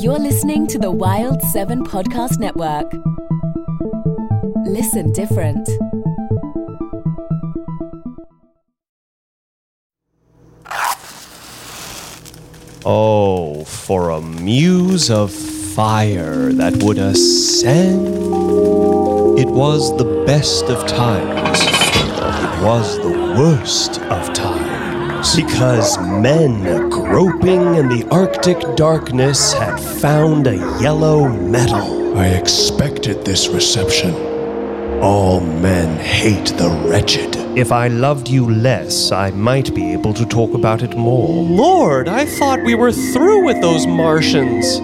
You're listening to the Wild 7 Podcast Network. Listen different. Oh, for a muse of fire that would ascend. It was the best of times. It was the worst of times. Because men groping in the Arctic darkness had found a yellow metal. I expected this reception. All men hate the wretched. If I loved you less, I might be able to talk about it more. Lord, I thought we were through with those Martians.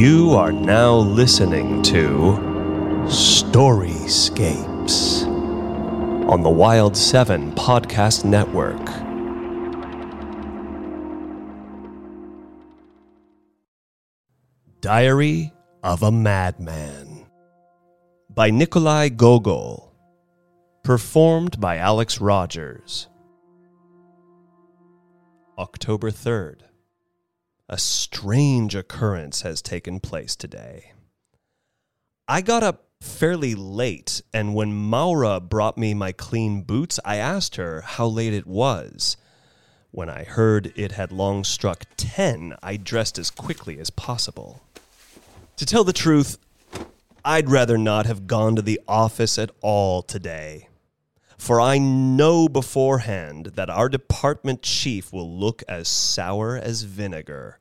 You are now listening to Storyscapes on the Wild 7 Podcast Network. Diary of a Madman by Nikolai Gogol. Performed by Alex Rogers. October 3rd. A strange occurrence has taken place today. I got up fairly late, and when Maura brought me my clean boots, I asked her how late it was. When I heard it had long struck 10, I dressed as quickly as possible. To tell the truth, I'd rather not have gone to the office at all today. For I know beforehand that our department chief will look as sour as vinegar.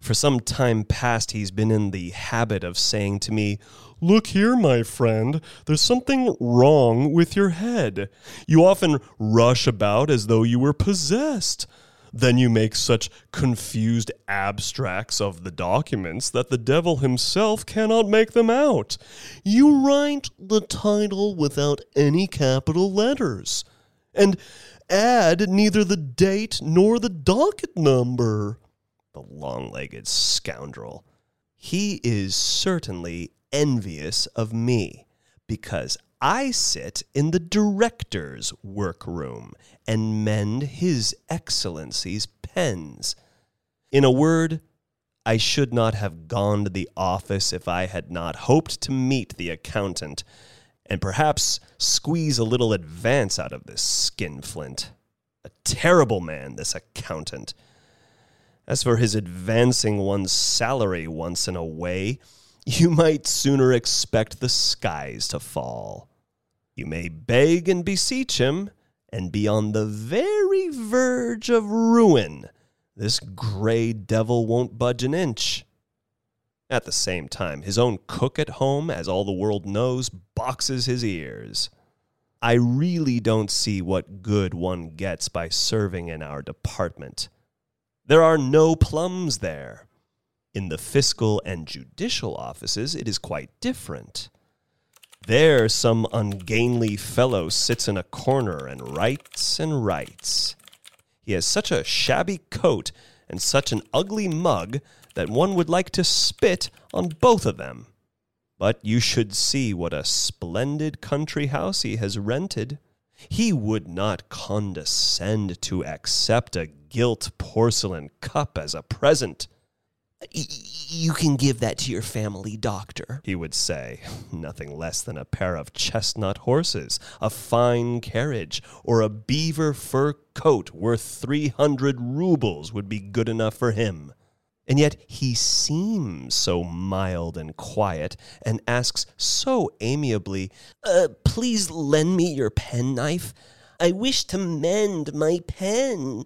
For some time past, he's been in the habit of saying to me, Look here, my friend, there's something wrong with your head. You often rush about as though you were possessed. Then you make such confused abstracts of the documents that the devil himself cannot make them out. You write the title without any capital letters, and add neither the date nor the docket number. The long legged scoundrel. He is certainly envious of me because I sit in the director's workroom and mend His Excellency's pens. In a word, I should not have gone to the office if I had not hoped to meet the accountant and perhaps squeeze a little advance out of this skinflint. A terrible man, this accountant. As for his advancing one's salary once in a way, you might sooner expect the skies to fall. You may beg and beseech him, and be on the very verge of ruin. This gray devil won't budge an inch. At the same time, his own cook at home, as all the world knows, boxes his ears. I really don't see what good one gets by serving in our department. There are no plums there. In the fiscal and judicial offices, it is quite different. There, some ungainly fellow sits in a corner and writes and writes. He has such a shabby coat and such an ugly mug that one would like to spit on both of them. But you should see what a splendid country house he has rented. He would not condescend to accept a gilt porcelain cup as a present. You can give that to your family doctor. He would say, nothing less than a pair of chestnut horses, a fine carriage, or a beaver fur coat worth 300 rubles would be good enough for him. And yet he seems so mild and quiet and asks so amiably, uh, Please lend me your penknife. I wish to mend my pen.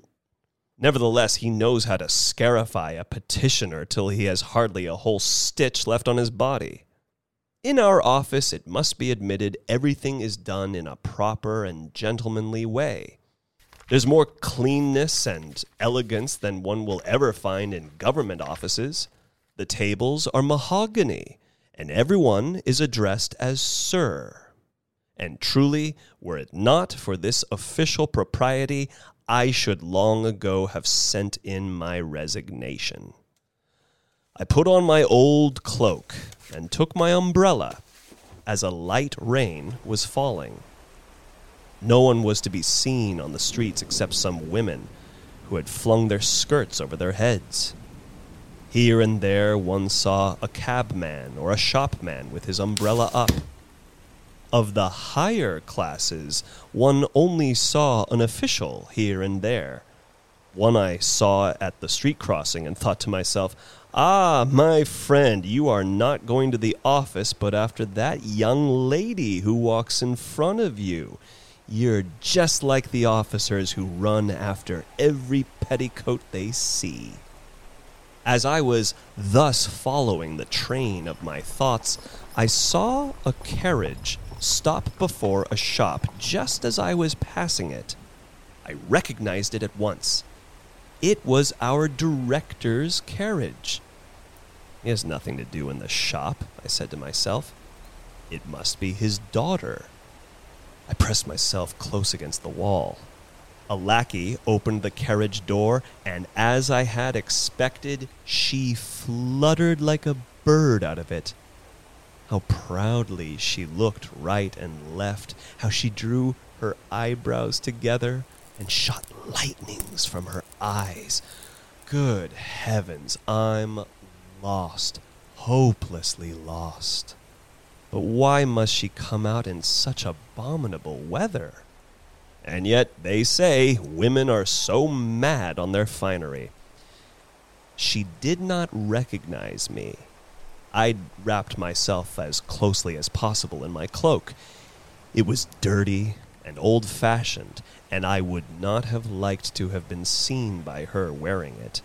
Nevertheless, he knows how to scarify a petitioner till he has hardly a whole stitch left on his body. In our office, it must be admitted, everything is done in a proper and gentlemanly way. There's more cleanness and elegance than one will ever find in government offices. The tables are mahogany, and everyone is addressed as Sir. And truly, were it not for this official propriety, I should long ago have sent in my resignation. I put on my old cloak and took my umbrella, as a light rain was falling. No one was to be seen on the streets except some women who had flung their skirts over their heads. Here and there one saw a cabman or a shopman with his umbrella up. Of the higher classes, one only saw an official here and there. One I saw at the street crossing and thought to myself, Ah, my friend, you are not going to the office, but after that young lady who walks in front of you. You're just like the officers who run after every petticoat they see. As I was thus following the train of my thoughts, I saw a carriage stop before a shop just as I was passing it. I recognized it at once. It was our director's carriage. He has nothing to do in the shop, I said to myself. It must be his daughter. I pressed myself close against the wall. A lackey opened the carriage door, and as I had expected, she fluttered like a bird out of it. How proudly she looked right and left, how she drew her eyebrows together and shot lightnings from her eyes. Good heavens, I'm lost, hopelessly lost. But why must she come out in such abominable weather? And yet they say women are so mad on their finery. She did not recognize me. I'd wrapped myself as closely as possible in my cloak. It was dirty and old fashioned, and I would not have liked to have been seen by her wearing it.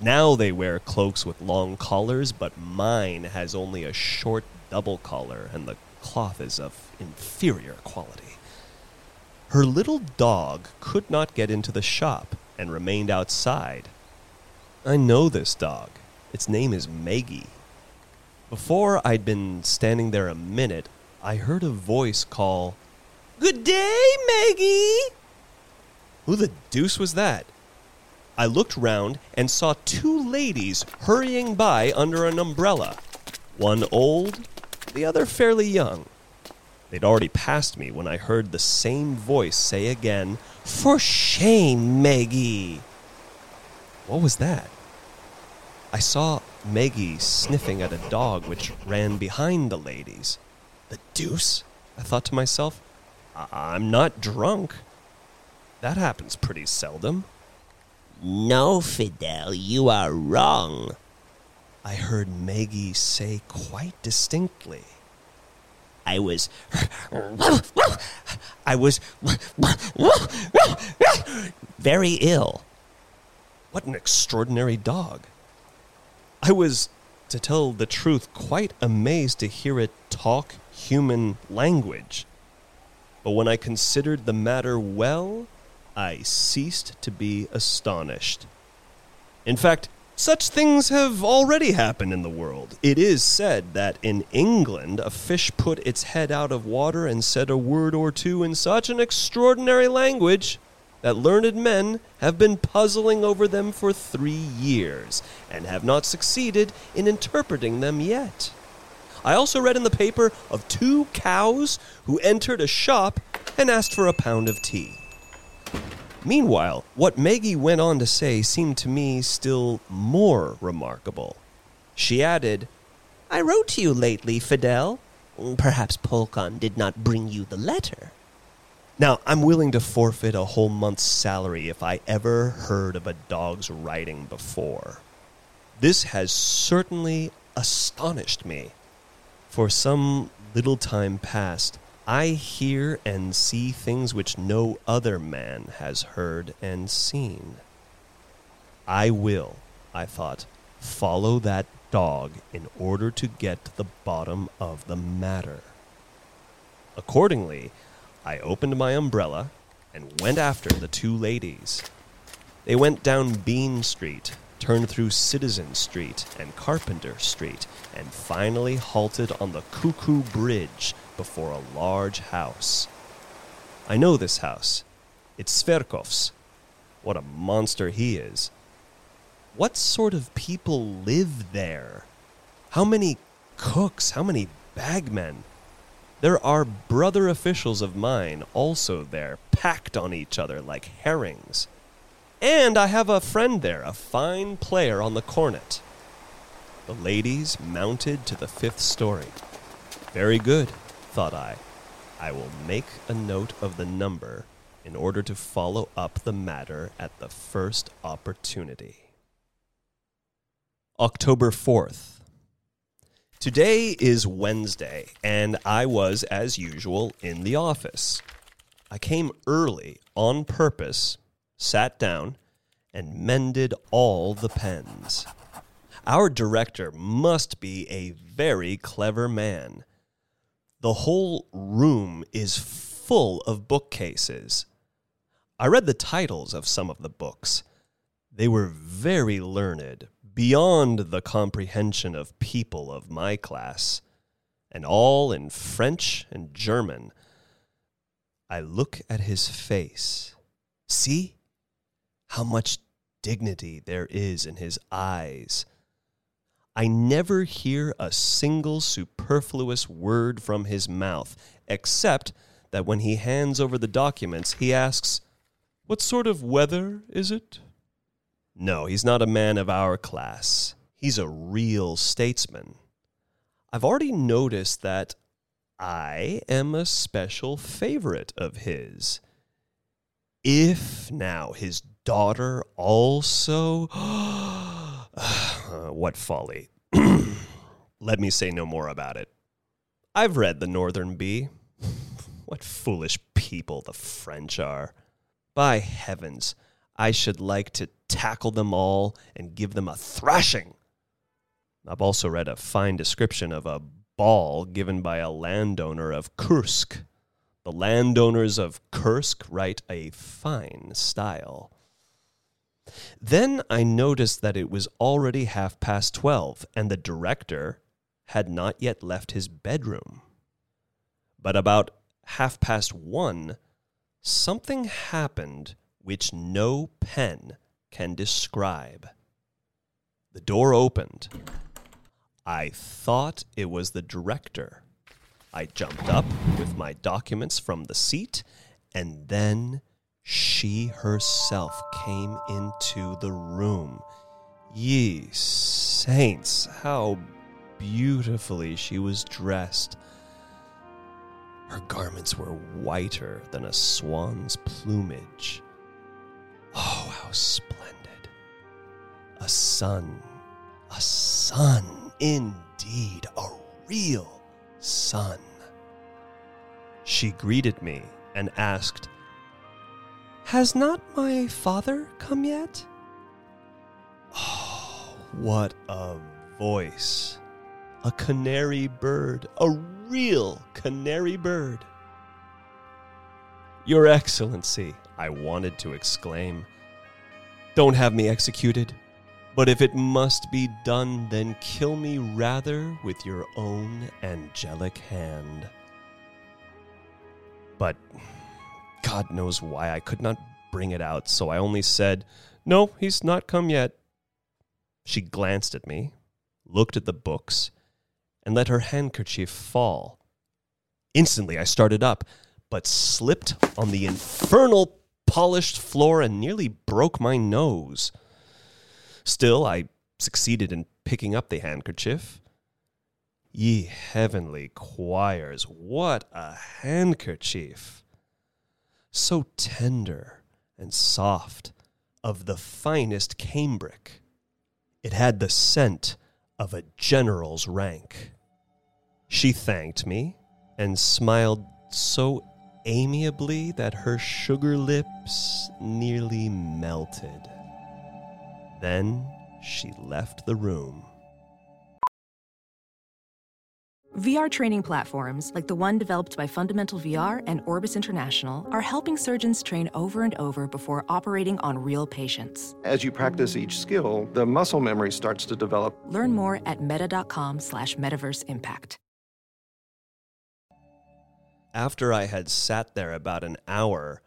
Now they wear cloaks with long collars, but mine has only a short double collar, and the cloth is of inferior quality. Her little dog could not get into the shop and remained outside. I know this dog. Its name is Maggie. Before I'd been standing there a minute, I heard a voice call, Good day, Maggie! Who the deuce was that? I looked round and saw two ladies hurrying by under an umbrella, one old the other fairly young. They'd already passed me when I heard the same voice say again, For shame, Maggie! What was that? I saw Maggie sniffing at a dog which ran behind the ladies. The deuce? I thought to myself. I- I'm not drunk. That happens pretty seldom. No, Fidel, you are wrong. I heard Maggie say quite distinctly. I was. I was. very ill. What an extraordinary dog. I was, to tell the truth, quite amazed to hear it talk human language. But when I considered the matter well, I ceased to be astonished. In fact, such things have already happened in the world. It is said that in England a fish put its head out of water and said a word or two in such an extraordinary language that learned men have been puzzling over them for three years and have not succeeded in interpreting them yet. I also read in the paper of two cows who entered a shop and asked for a pound of tea. Meanwhile, what Maggie went on to say seemed to me still more remarkable. She added, I wrote to you lately, Fidel. Perhaps Polkan did not bring you the letter. Now, I'm willing to forfeit a whole month's salary if I ever heard of a dog's writing before. This has certainly astonished me. For some little time past, I hear and see things which no other man has heard and seen. I will, I thought, follow that dog in order to get to the bottom of the matter. Accordingly, I opened my umbrella and went after the two ladies. They went down Bean Street, turned through Citizen Street and Carpenter Street, and finally halted on the Cuckoo Bridge before a large house. I know this house. It's Zverkov's. What a monster he is. What sort of people live there? How many cooks? How many bagmen? There are brother officials of mine also there, packed on each other like herrings. And I have a friend there, a fine player on the cornet. The ladies mounted to the fifth story. Very good, thought I. I will make a note of the number in order to follow up the matter at the first opportunity. October 4th. Today is Wednesday, and I was, as usual, in the office. I came early on purpose sat down, and mended all the pens. Our director must be a very clever man. The whole room is full of bookcases. I read the titles of some of the books. They were very learned, beyond the comprehension of people of my class, and all in French and German. I look at his face. See? how much dignity there is in his eyes. I never hear a single superfluous word from his mouth, except that when he hands over the documents, he asks, What sort of weather is it? No, he's not a man of our class. He's a real statesman. I've already noticed that I am a special favorite of his. If now his daughter also. what folly. Let me say no more about it. I've read The Northern Bee. what foolish people the French are. By heavens, I should like to tackle them all and give them a thrashing. I've also read a fine description of a ball given by a landowner of Kursk. The landowners of Kursk write a fine style. Then I noticed that it was already half past twelve, and the director had not yet left his bedroom. But about half past one, something happened which no pen can describe. The door opened. I thought it was the director. I jumped up with my documents from the seat, and then she herself came into the room. Ye saints, how beautifully she was dressed. Her garments were whiter than a swan's plumage. Splendid! A sun, a sun indeed, a real sun. She greeted me and asked, has not my father come yet? Oh, what a voice! A canary bird, a real canary bird. Your Excellency, I wanted to exclaim. Don't have me executed, but if it must be done, then kill me rather with your own angelic hand. But God knows why I could not bring it out, so I only said, No, he's not come yet. She glanced at me, looked at the books, and let her handkerchief fall. Instantly, I started up, but slipped on the infernal polished floor and nearly broke my nose. Still, I succeeded in picking up the handkerchief. Ye heavenly choirs, what a handkerchief! So tender and soft, of the finest cambric. It had the scent of a general's rank. She thanked me and smiled so amiably that her sugar lips nearly melted. Then she left the room. VR training platforms, like the one developed by Fundamental VR and Orbis International, are helping surgeons train over and over before operating on real patients. As you practice each skill, the muscle memory starts to develop. Learn more at meta.com slash metaverse impact. After I had sat there about an hour,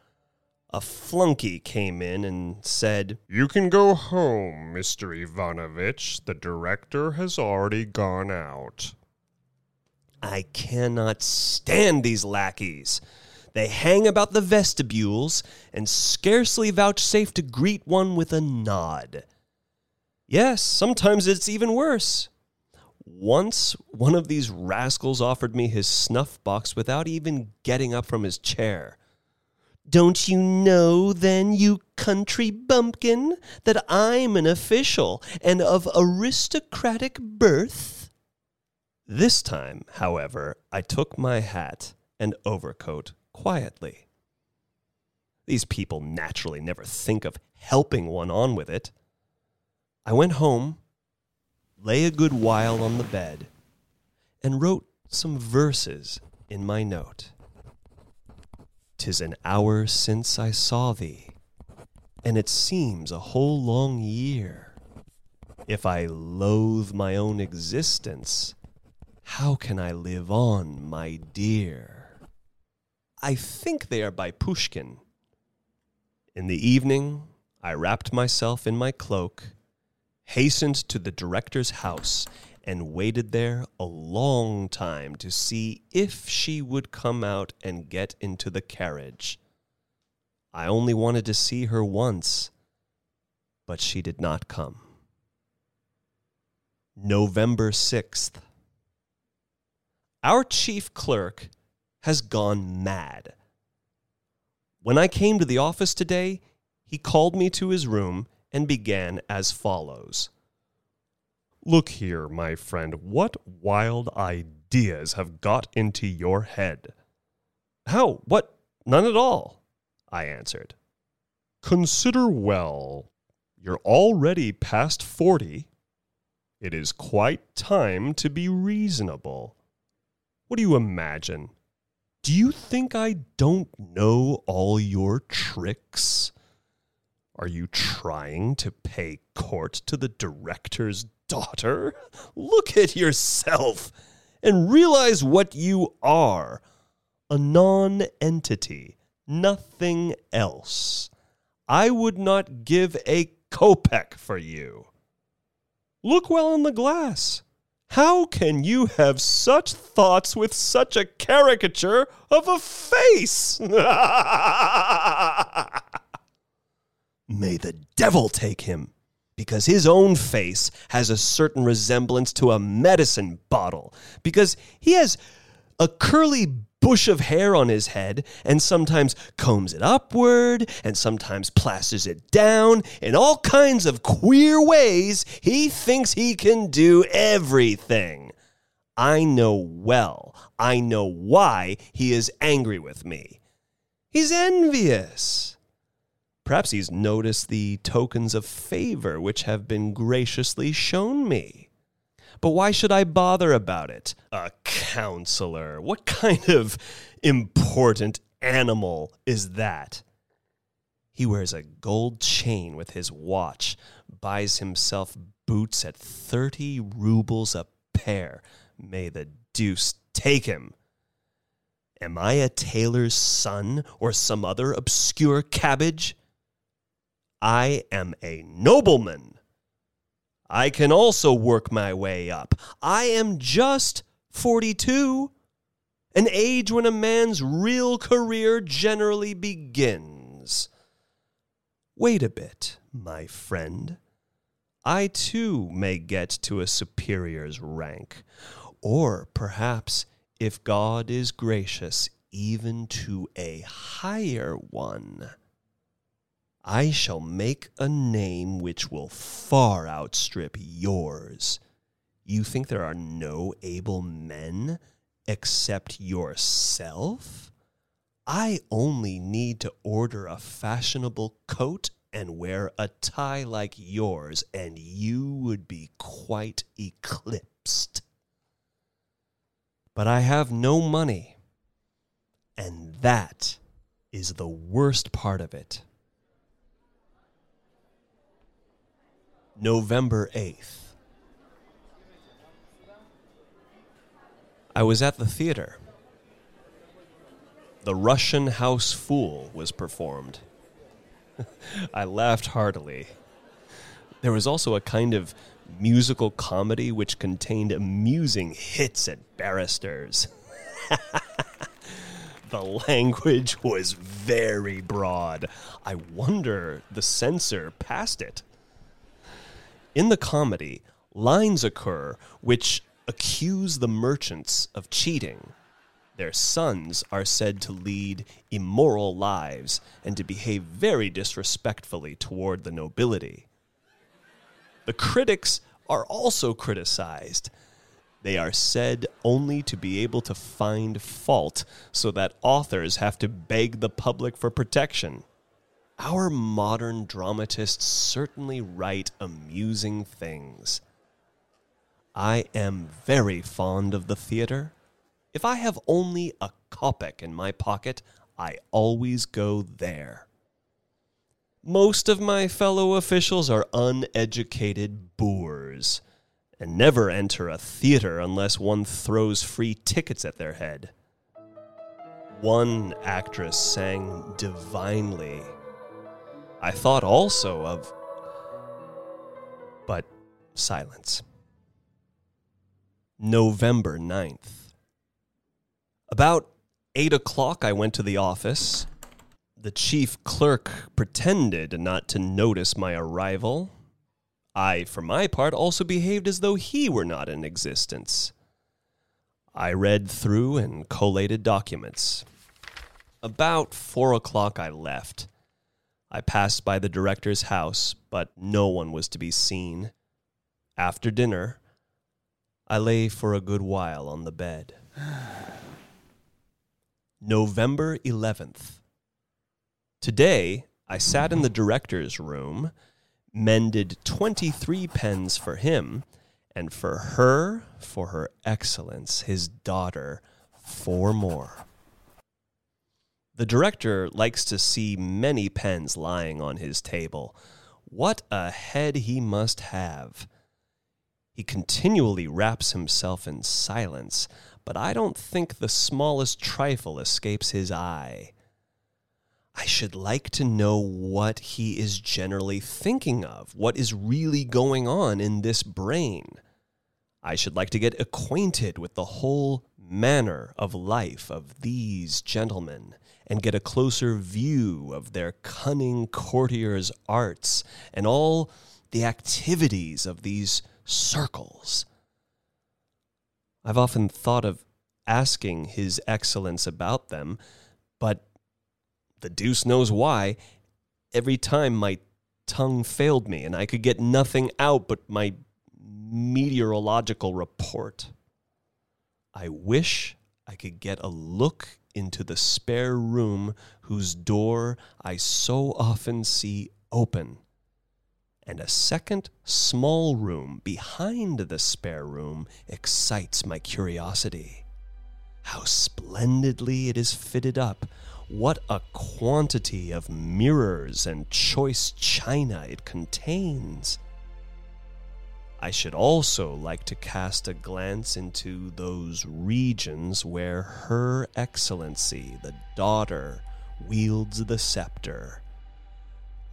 a flunky came in and said, You can go home, Mr. Ivanovich. The director has already gone out. I cannot stand these lackeys. They hang about the vestibules and scarcely vouchsafe to greet one with a nod. Yes, sometimes it's even worse. Once, one of these rascals offered me his snuff box without even getting up from his chair. Don't you know, then, you country bumpkin, that I'm an official and of aristocratic birth? This time, however, I took my hat and overcoat quietly. These people naturally never think of helping one on with it. I went home, lay a good while on the bed, and wrote some verses in my note. Tis an hour since I saw thee, and it seems a whole long year. If I loathe my own existence, how can I live on, my dear? I think they are by Pushkin. In the evening, I wrapped myself in my cloak, hastened to the director's house, and waited there a long time to see if she would come out and get into the carriage. I only wanted to see her once, but she did not come. November 6th. Our chief clerk has gone mad. When I came to the office today, he called me to his room and began as follows Look here, my friend, what wild ideas have got into your head? How? What? None at all, I answered. Consider well, you're already past forty. It is quite time to be reasonable. What do you imagine? Do you think I don't know all your tricks? Are you trying to pay court to the director's daughter? Look at yourself and realize what you are a non entity, nothing else. I would not give a kopeck for you. Look well in the glass. How can you have such thoughts with such a caricature of a face? May the devil take him, because his own face has a certain resemblance to a medicine bottle, because he has a curly bush of hair on his head and sometimes combs it upward and sometimes plasters it down in all kinds of queer ways. He thinks he can do everything. I know well, I know why he is angry with me. He's envious. Perhaps he's noticed the tokens of favor which have been graciously shown me. But why should I bother about it? A counselor. What kind of important animal is that? He wears a gold chain with his watch, buys himself boots at 30 rubles a pair. May the deuce take him. Am I a tailor's son or some other obscure cabbage? I am a nobleman. I can also work my way up. I am just 42, an age when a man's real career generally begins. Wait a bit, my friend. I too may get to a superior's rank, or perhaps, if God is gracious, even to a higher one. I shall make a name which will far outstrip yours. You think there are no able men except yourself? I only need to order a fashionable coat and wear a tie like yours, and you would be quite eclipsed. But I have no money, and that is the worst part of it. November 8th. I was at the theater. The Russian House Fool was performed. I laughed heartily. There was also a kind of musical comedy which contained amusing hits at barristers. the language was very broad. I wonder the censor passed it. In the comedy, lines occur which accuse the merchants of cheating. Their sons are said to lead immoral lives and to behave very disrespectfully toward the nobility. The critics are also criticized. They are said only to be able to find fault so that authors have to beg the public for protection. Our modern dramatists certainly write amusing things. I am very fond of the theater. If I have only a kopeck in my pocket, I always go there. Most of my fellow officials are uneducated boors and never enter a theater unless one throws free tickets at their head. One actress sang divinely I thought also of. But silence. November 9th. About 8 o'clock, I went to the office. The chief clerk pretended not to notice my arrival. I, for my part, also behaved as though he were not in existence. I read through and collated documents. About four o'clock, I left. I passed by the director's house, but no one was to be seen. After dinner, I lay for a good while on the bed. November 11th. Today, I sat in the director's room, mended 23 pens for him, and for her, for her excellence, his daughter, four more. The director likes to see many pens lying on his table. What a head he must have! He continually wraps himself in silence, but I don't think the smallest trifle escapes his eye. I should like to know what he is generally thinking of, what is really going on in this brain. I should like to get acquainted with the whole manner of life of these gentlemen and get a closer view of their cunning courtiers' arts and all the activities of these circles. I've often thought of asking His Excellence about them, but the deuce knows why. Every time my tongue failed me and I could get nothing out but my meteorological report. I wish I could get a look into the spare room whose door I so often see open, and a second small room behind the spare room excites my curiosity. How splendidly it is fitted up! What a quantity of mirrors and choice china it contains! I should also like to cast a glance into those regions where Her Excellency, the daughter, wields the scepter.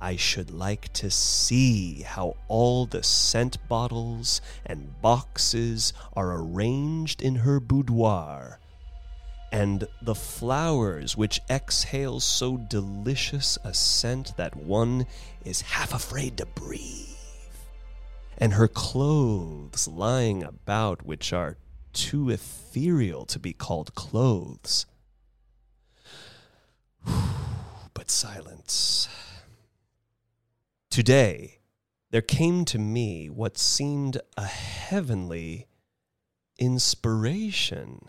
I should like to see how all the scent bottles and boxes are arranged in her boudoir, and the flowers which exhale so delicious a scent that one is half afraid to breathe, and her clothes lying about which are too ethereal to be called clothes. but silence. Today, there came to me what seemed a heavenly inspiration.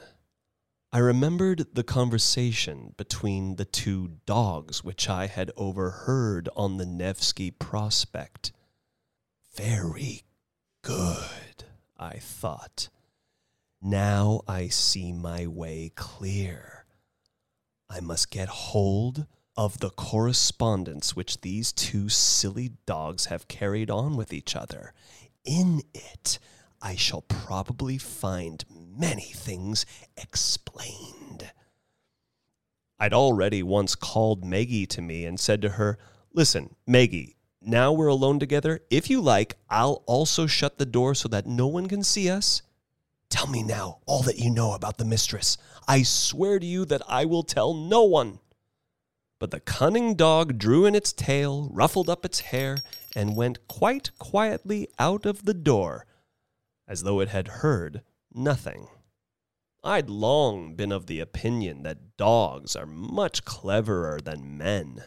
I remembered the conversation between the two dogs which I had overheard on the Nevsky Prospect. Very good, I thought. Now I see my way clear. I must get hold of the correspondence which these two silly dogs have carried on with each other. In it, I shall probably find many things explained. I'd already once called Maggie to me and said to her, Listen, Maggie, now we're alone together. If you like, I'll also shut the door so that no one can see us. Tell me now all that you know about the mistress. I swear to you that I will tell no one. But the cunning dog drew in its tail, ruffled up its hair, and went quite quietly out of the door, as though it had heard nothing. I'd long been of the opinion that dogs are much cleverer than men.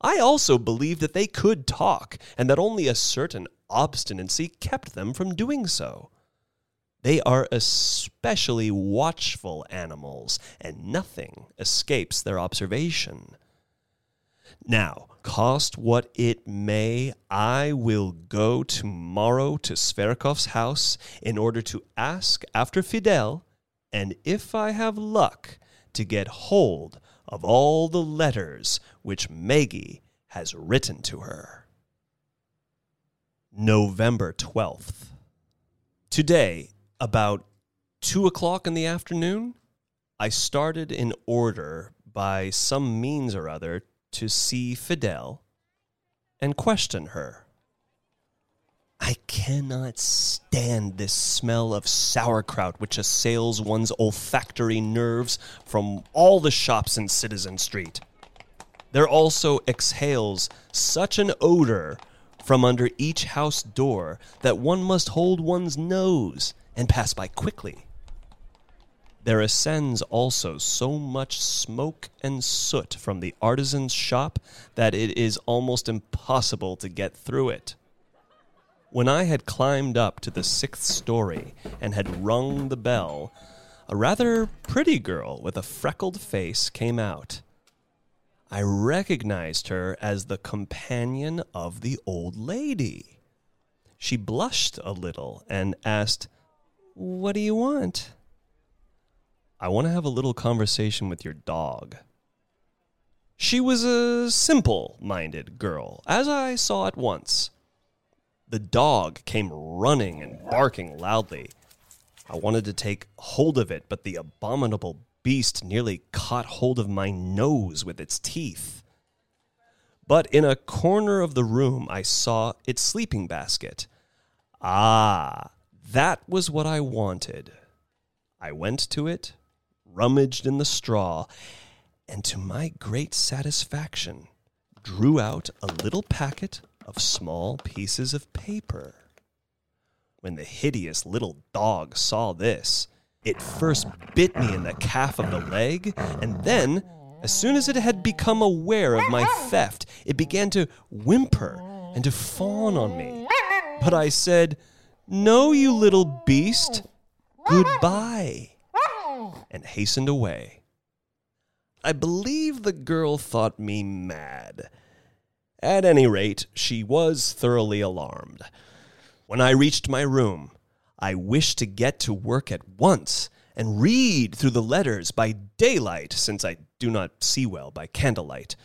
I also believed that they could talk, and that only a certain obstinacy kept them from doing so. They are especially watchful animals, and nothing escapes their observation. Now, cost what it may, I will go tomorrow to Zverkov's house in order to ask after Fidel, and if I have luck, to get hold of all the letters which Maggie has written to her. November 12th. Today, about two o'clock in the afternoon, I started in order by some means or other to see Fidel and question her. I cannot stand this smell of sauerkraut which assails one's olfactory nerves from all the shops in Citizen Street. There also exhales such an odor from under each house door that one must hold one's nose and pass by quickly. There ascends also so much smoke and soot from the artisan's shop that it is almost impossible to get through it. When I had climbed up to the sixth story and had rung the bell, a rather pretty girl with a freckled face came out. I recognized her as the companion of the old lady. She blushed a little and asked, what do you want? I want to have a little conversation with your dog. She was a simple minded girl, as I saw at once. The dog came running and barking loudly. I wanted to take hold of it, but the abominable beast nearly caught hold of my nose with its teeth. But in a corner of the room, I saw its sleeping basket. Ah, that was what I wanted. I went to it, rummaged in the straw, and to my great satisfaction, drew out a little packet of small pieces of paper. When the hideous little dog saw this, it first bit me in the calf of the leg, and then, as soon as it had become aware of my theft, it began to whimper and to fawn on me. But I said, no, you little beast. Goodbye. And hastened away. I believe the girl thought me mad. At any rate, she was thoroughly alarmed. When I reached my room, I wished to get to work at once and read through the letters by daylight, since I do not see well by candlelight.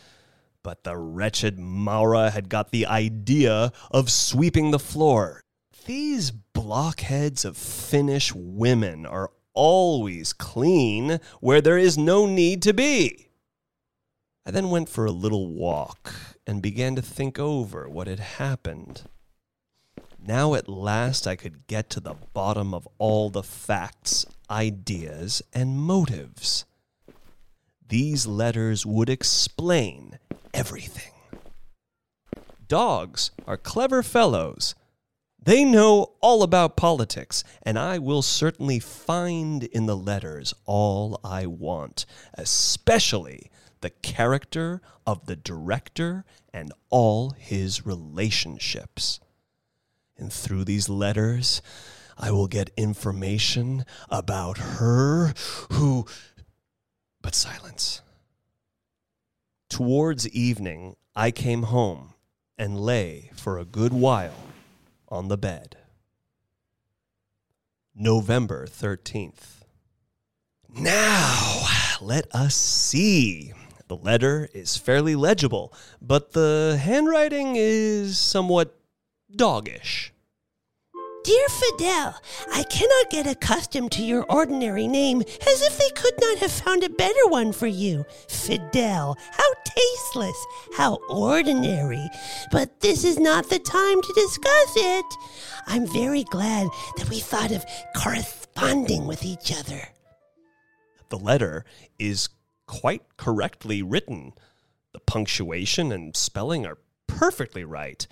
But the wretched Maura had got the idea of sweeping the floor these blockheads of Finnish women are always clean where there is no need to be. I then went for a little walk and began to think over what had happened. Now at last I could get to the bottom of all the facts, ideas, and motives. These letters would explain everything. Dogs are clever fellows. They know all about politics, and I will certainly find in the letters all I want, especially the character of the director and all his relationships. And through these letters, I will get information about her who. But silence. Towards evening, I came home and lay for a good while on the bed. November 13th. Now, let us see. The letter is fairly legible, but the handwriting is somewhat doggish. Dear Fidel, I cannot get accustomed to your ordinary name, as if they could not have found a better one for you. Fidel, how tasteless, how ordinary. But this is not the time to discuss it. I'm very glad that we thought of corresponding with each other. The letter is quite correctly written. The punctuation and spelling are perfectly right.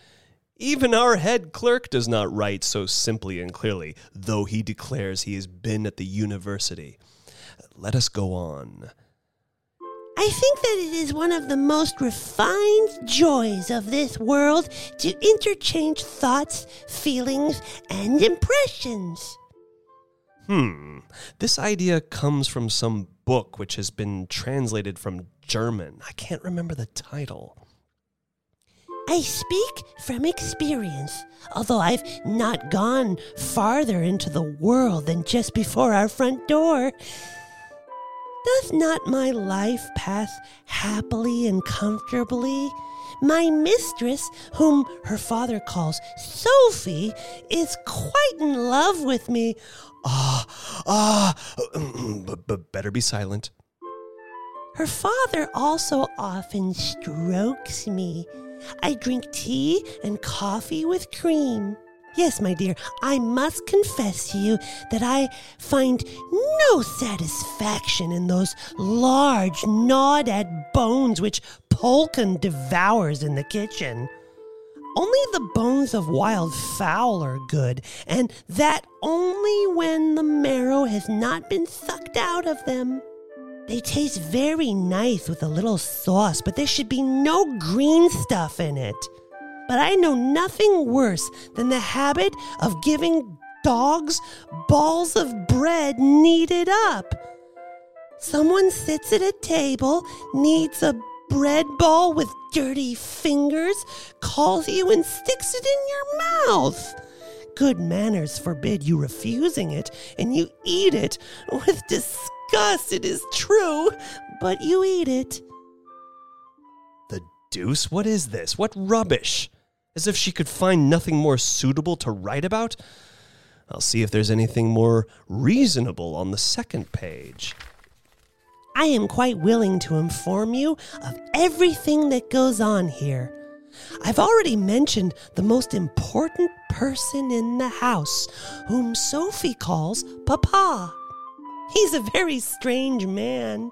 Even our head clerk does not write so simply and clearly, though he declares he has been at the university. Let us go on. I think that it is one of the most refined joys of this world to interchange thoughts, feelings, and impressions. Hmm. This idea comes from some book which has been translated from German. I can't remember the title. I speak from experience, although I've not gone farther into the world than just before our front door. Doth not my life pass happily and comfortably? My mistress, whom her father calls Sophie, is quite in love with me. Ah, ah, but better be silent. Her father also often strokes me. I drink tea and coffee with cream. Yes, my dear, I must confess to you that I find no satisfaction in those large, gnawed at bones which Polkan devours in the kitchen. Only the bones of wild fowl are good, and that only when the marrow has not been sucked out of them. They taste very nice with a little sauce, but there should be no green stuff in it. But I know nothing worse than the habit of giving dogs balls of bread kneaded up. Someone sits at a table, kneads a bread ball with dirty fingers, calls you and sticks it in your mouth. Good manners forbid you refusing it, and you eat it with disgust, it is true, but you eat it. The deuce? What is this? What rubbish? As if she could find nothing more suitable to write about? I'll see if there's anything more reasonable on the second page. I am quite willing to inform you of everything that goes on here. I've already mentioned the most important person in the house, whom Sophie calls Papa. He's a very strange man.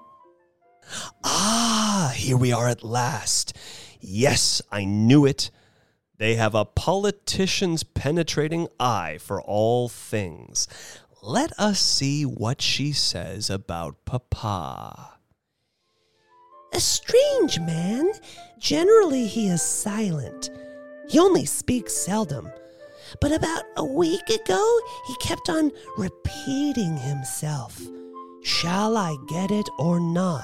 Ah, here we are at last. Yes, I knew it. They have a politician's penetrating eye for all things. Let us see what she says about Papa. A strange man. Generally, he is silent. He only speaks seldom. But about a week ago, he kept on repeating himself Shall I get it or not?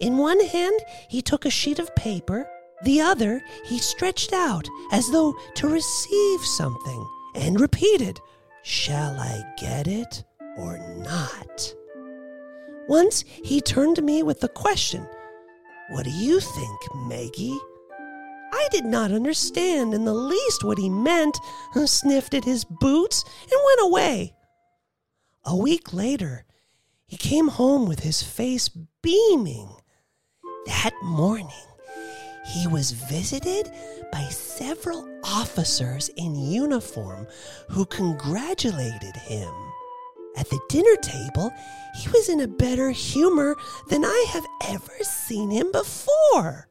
In one hand, he took a sheet of paper. The other he stretched out as though to receive something and repeated, Shall I get it or not? Once he turned to me with the question, What do you think, Maggie? I did not understand in the least what he meant, sniffed at his boots, and went away. A week later, he came home with his face beaming. That morning, he was visited by several officers in uniform who congratulated him. At the dinner table, he was in a better humor than I have ever seen him before.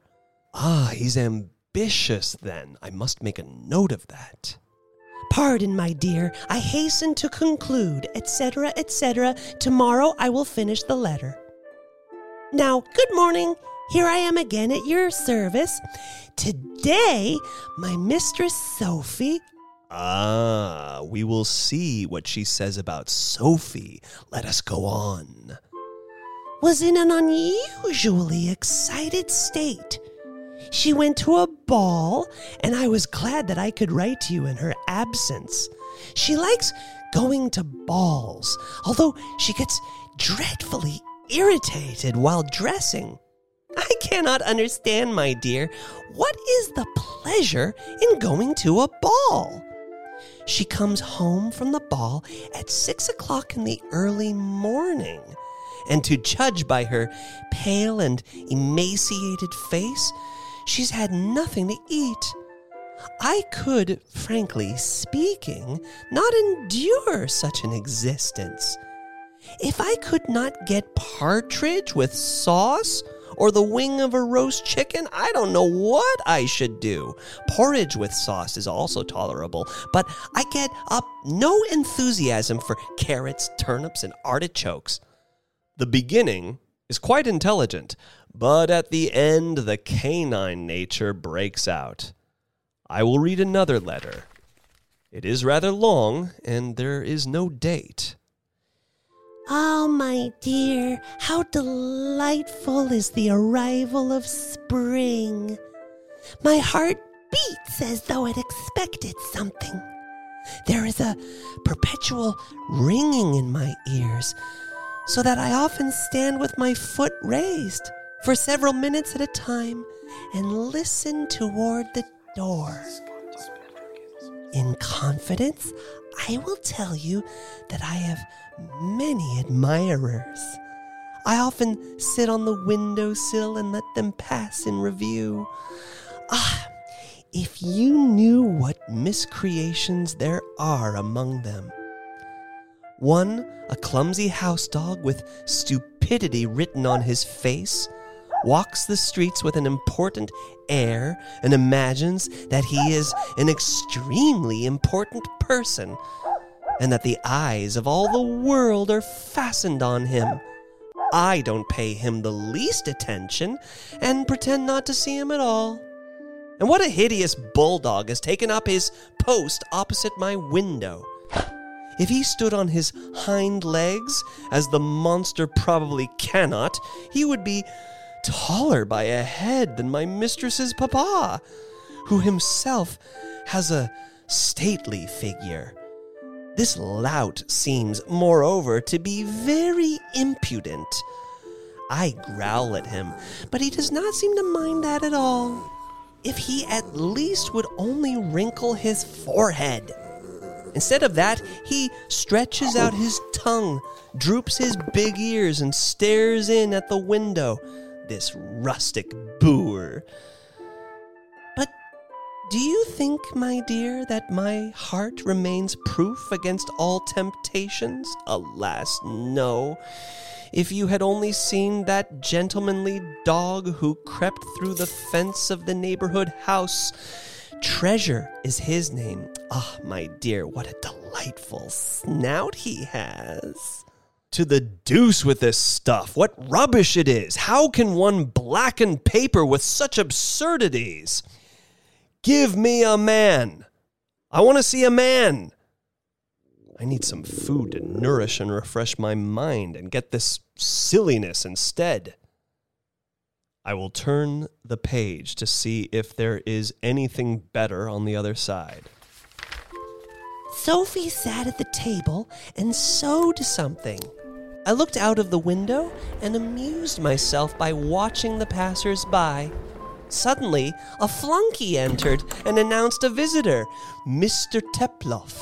Ah, he's ambitious then. I must make a note of that. Pardon, my dear, I hasten to conclude, etc., etc. Tomorrow I will finish the letter. Now, good morning. Here I am again at your service. Today, my mistress Sophie. Ah, we will see what she says about Sophie. Let us go on. Was in an unusually excited state. She went to a ball, and I was glad that I could write to you in her absence. She likes going to balls, although she gets dreadfully irritated while dressing. I cannot understand, my dear, what is the pleasure in going to a ball? She comes home from the ball at six o'clock in the early morning, and to judge by her pale and emaciated face, she's had nothing to eat. I could, frankly speaking, not endure such an existence. If I could not get partridge with sauce, or the wing of a roast chicken, I don't know what I should do. Porridge with sauce is also tolerable, but I get up no enthusiasm for carrots, turnips, and artichokes. The beginning is quite intelligent, but at the end, the canine nature breaks out. I will read another letter. It is rather long, and there is no date. Oh, my dear, how delightful is the arrival of spring. My heart beats as though it expected something. There is a perpetual ringing in my ears, so that I often stand with my foot raised for several minutes at a time and listen toward the door. In confidence, I will tell you that I have many admirers. I often sit on the window sill and let them pass in review. Ah, if you knew what miscreations there are among them. One, a clumsy house dog with stupidity written on his face, walks the streets with an important air and imagines that he is an extremely important person and that the eyes of all the world are fastened on him. I don't pay him the least attention and pretend not to see him at all. And what a hideous bulldog has taken up his post opposite my window. If he stood on his hind legs, as the monster probably cannot, he would be taller by a head than my mistress's papa, who himself has a stately figure. This lout seems, moreover, to be very impudent. I growl at him, but he does not seem to mind that at all. If he at least would only wrinkle his forehead. Instead of that, he stretches out his tongue, droops his big ears, and stares in at the window. This rustic boor. But do you think, my dear, that my heart remains proof against all temptations? Alas, no. If you had only seen that gentlemanly dog who crept through the fence of the neighborhood house. Treasure is his name. Ah, oh, my dear, what a delightful snout he has. To the deuce with this stuff. What rubbish it is. How can one blacken paper with such absurdities? Give me a man. I want to see a man. I need some food to nourish and refresh my mind and get this silliness instead. I will turn the page to see if there is anything better on the other side. Sophie sat at the table and sewed something. I looked out of the window and amused myself by watching the passers by. Suddenly, a flunky entered and announced a visitor, Mr. Teploff.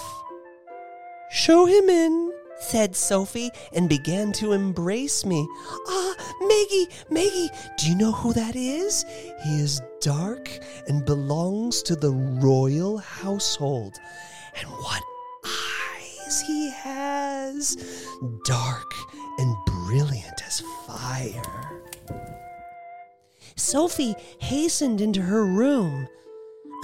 Show him in, said Sophie and began to embrace me. Ah, Maggie, Maggie, do you know who that is? He is dark and belongs to the royal household. And what eyes he has! Dark and brilliant as fire. Sophie hastened into her room.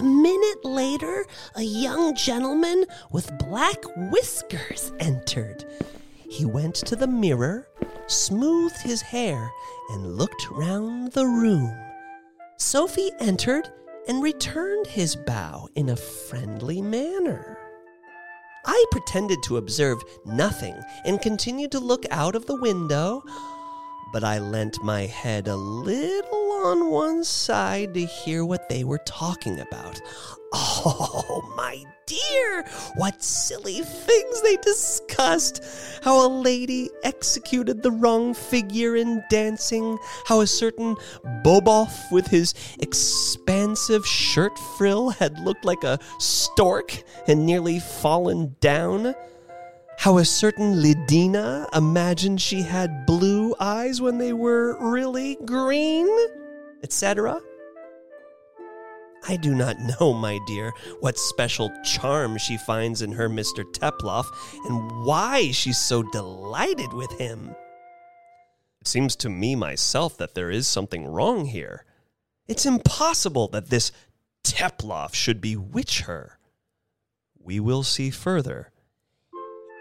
A minute later, a young gentleman with black whiskers entered. He went to the mirror, smoothed his hair, and looked round the room. Sophie entered and returned his bow in a friendly manner. I pretended to observe nothing and continued to look out of the window, but I leant my head a little on one side to hear what they were talking about. Oh, my dear, what silly things they discussed! How a lady executed the wrong figure in dancing, how a certain Boboff with his expansive shirt frill had looked like a stork and nearly fallen down. How a certain Lidina imagined she had blue eyes when they were really green, etc. I do not know, my dear, what special charm she finds in her Mr. Teploff and why she's so delighted with him. It seems to me myself that there is something wrong here. It's impossible that this Teploff should bewitch her. We will see further.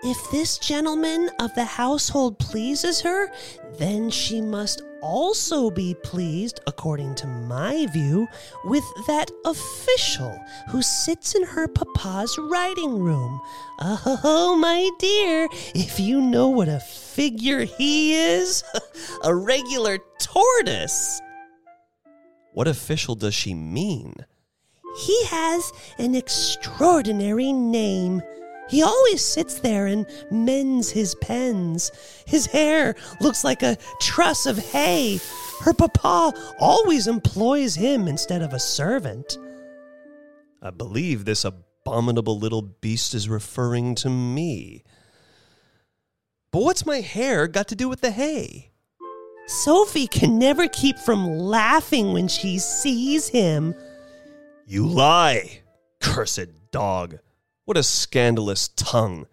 If this gentleman of the household pleases her, then she must also be pleased, according to my view, with that official who sits in her papa's writing room. Oh, my dear, if you know what a figure he is, a regular tortoise. What official does she mean? He has an extraordinary name. He always sits there and mends his pens. His hair looks like a truss of hay. Her papa always employs him instead of a servant. I believe this abominable little beast is referring to me. But what's my hair got to do with the hay? Sophie can never keep from laughing when she sees him. You lie, cursed dog. What a scandalous tongue!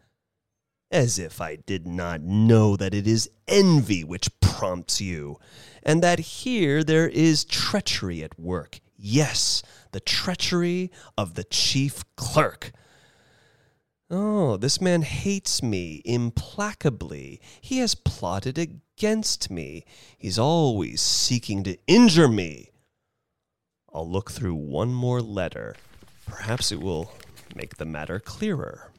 As if I did not know that it is envy which prompts you, and that here there is treachery at work. Yes, the treachery of the chief clerk. Oh, this man hates me implacably. He has plotted against me. He's always seeking to injure me. I'll look through one more letter. Perhaps it will make the matter clearer.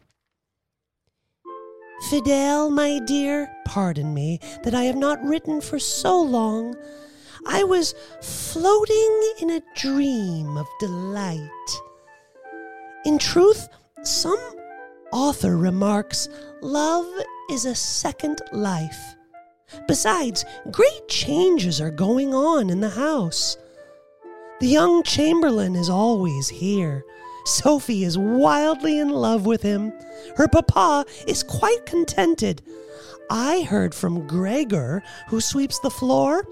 Fidel, my dear, pardon me that I have not written for so long. I was floating in a dream of delight. In truth, some author remarks love is a second life. Besides, great changes are going on in the house. The young Chamberlain is always here. Sophie is wildly in love with him. Her papa is quite contented. I heard from Gregor, who sweeps the floor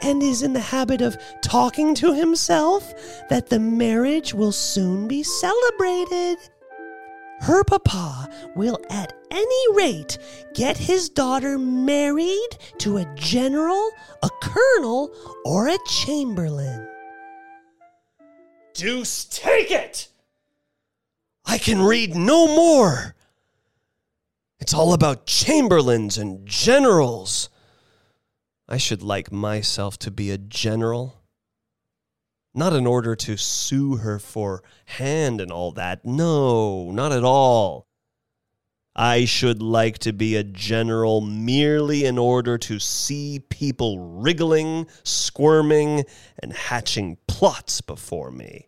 and is in the habit of talking to himself, that the marriage will soon be celebrated. Her papa will at any rate get his daughter married to a general, a colonel, or a chamberlain. Deuce take it! I can read no more. It's all about chamberlains and generals. I should like myself to be a general. Not in order to sue her for hand and all that. No, not at all. I should like to be a general merely in order to see people wriggling, squirming, and hatching plots before me.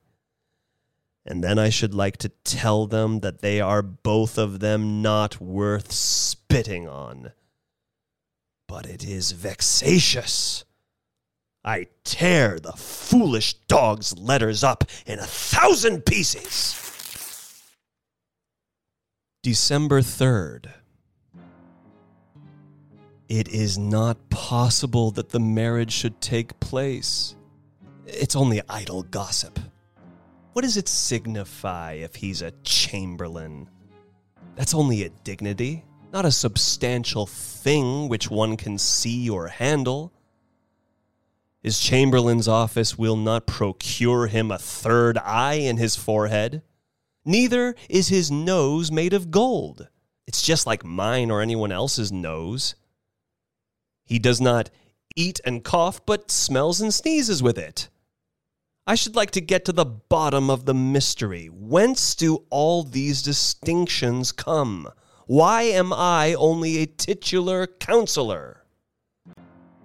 And then I should like to tell them that they are both of them not worth spitting on. But it is vexatious. I tear the foolish dog's letters up in a thousand pieces. December 3rd. It is not possible that the marriage should take place. It's only idle gossip. What does it signify if he's a chamberlain? That's only a dignity, not a substantial thing which one can see or handle. His chamberlain's office will not procure him a third eye in his forehead. Neither is his nose made of gold. It's just like mine or anyone else's nose. He does not eat and cough, but smells and sneezes with it. I should like to get to the bottom of the mystery. Whence do all these distinctions come? Why am I only a titular counselor?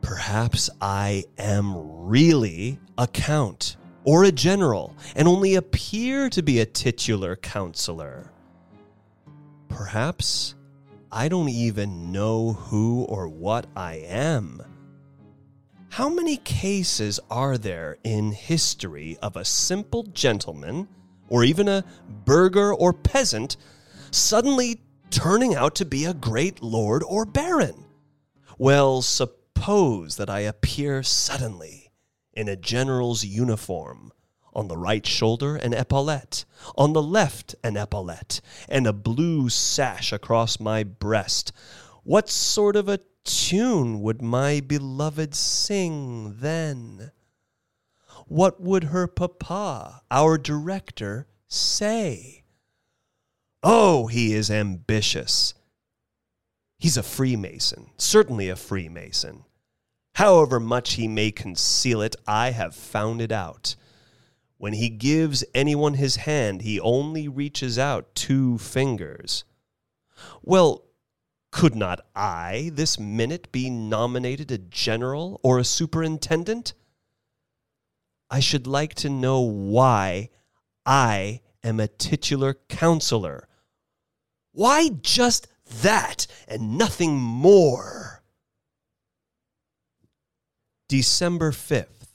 Perhaps I am really a count or a general and only appear to be a titular counselor. Perhaps I don't even know who or what I am. How many cases are there in history of a simple gentleman, or even a burgher or peasant, suddenly turning out to be a great lord or baron? Well, suppose that I appear suddenly in a general's uniform, on the right shoulder an epaulette, on the left an epaulette, and a blue sash across my breast. What sort of a tune would my beloved sing then? What would her papa, our director, say? Oh, he is ambitious. He's a Freemason, certainly a Freemason. However much he may conceal it, I have found it out. When he gives anyone his hand, he only reaches out two fingers. Well, could not I this minute be nominated a general or a superintendent? I should like to know why I am a titular counselor. Why just that and nothing more? December 5th.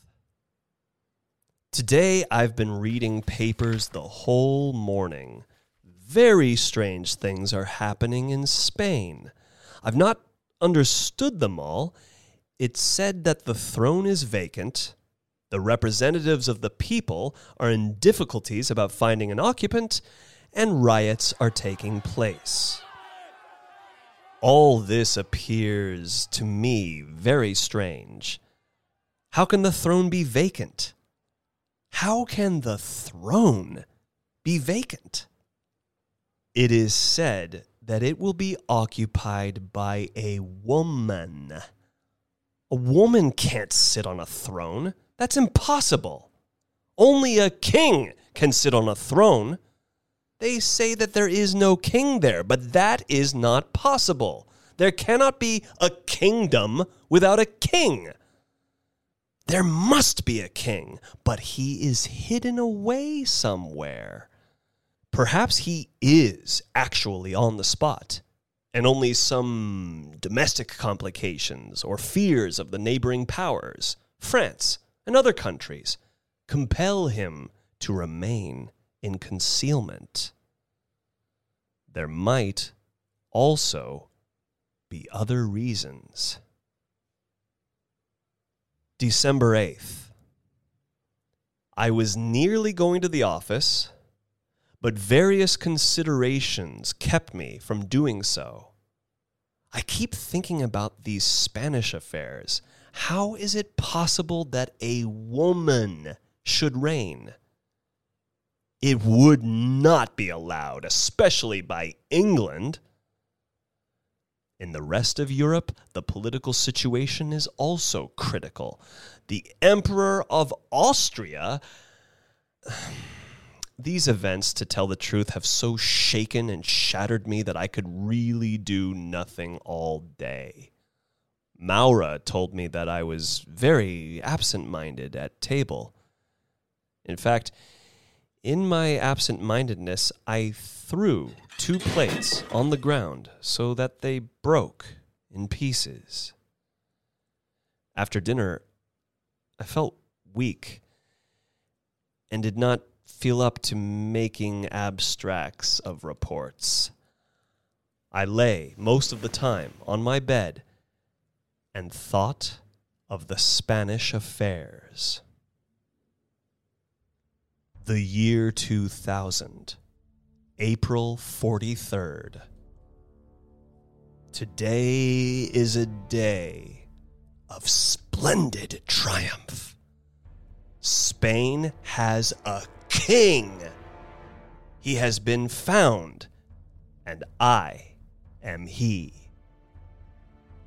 Today I've been reading papers the whole morning very strange things are happening in Spain. I've not understood them all. It's said that the throne is vacant, the representatives of the people are in difficulties about finding an occupant, and riots are taking place. All this appears to me very strange. How can the throne be vacant? How can the throne be vacant? It is said that it will be occupied by a woman. A woman can't sit on a throne. That's impossible. Only a king can sit on a throne. They say that there is no king there, but that is not possible. There cannot be a kingdom without a king. There must be a king, but he is hidden away somewhere. Perhaps he is actually on the spot, and only some domestic complications or fears of the neighboring powers, France and other countries, compel him to remain in concealment. There might also be other reasons. December 8th. I was nearly going to the office but various considerations kept me from doing so. I keep thinking about these Spanish affairs. How is it possible that a woman should reign? It would not be allowed, especially by England. In the rest of Europe, the political situation is also critical. The Emperor of Austria these events, to tell the truth, have so shaken and shattered me that I could really do nothing all day. Maura told me that I was very absent minded at table. In fact, in my absent mindedness, I threw two plates on the ground so that they broke in pieces. After dinner, I felt weak and did not feel up to making abstracts of reports. I lay most of the time on my bed and thought of the Spanish affairs. The year 2000, April 43rd. Today is a day of splendid triumph. Spain has a king. He has been found, and I am he.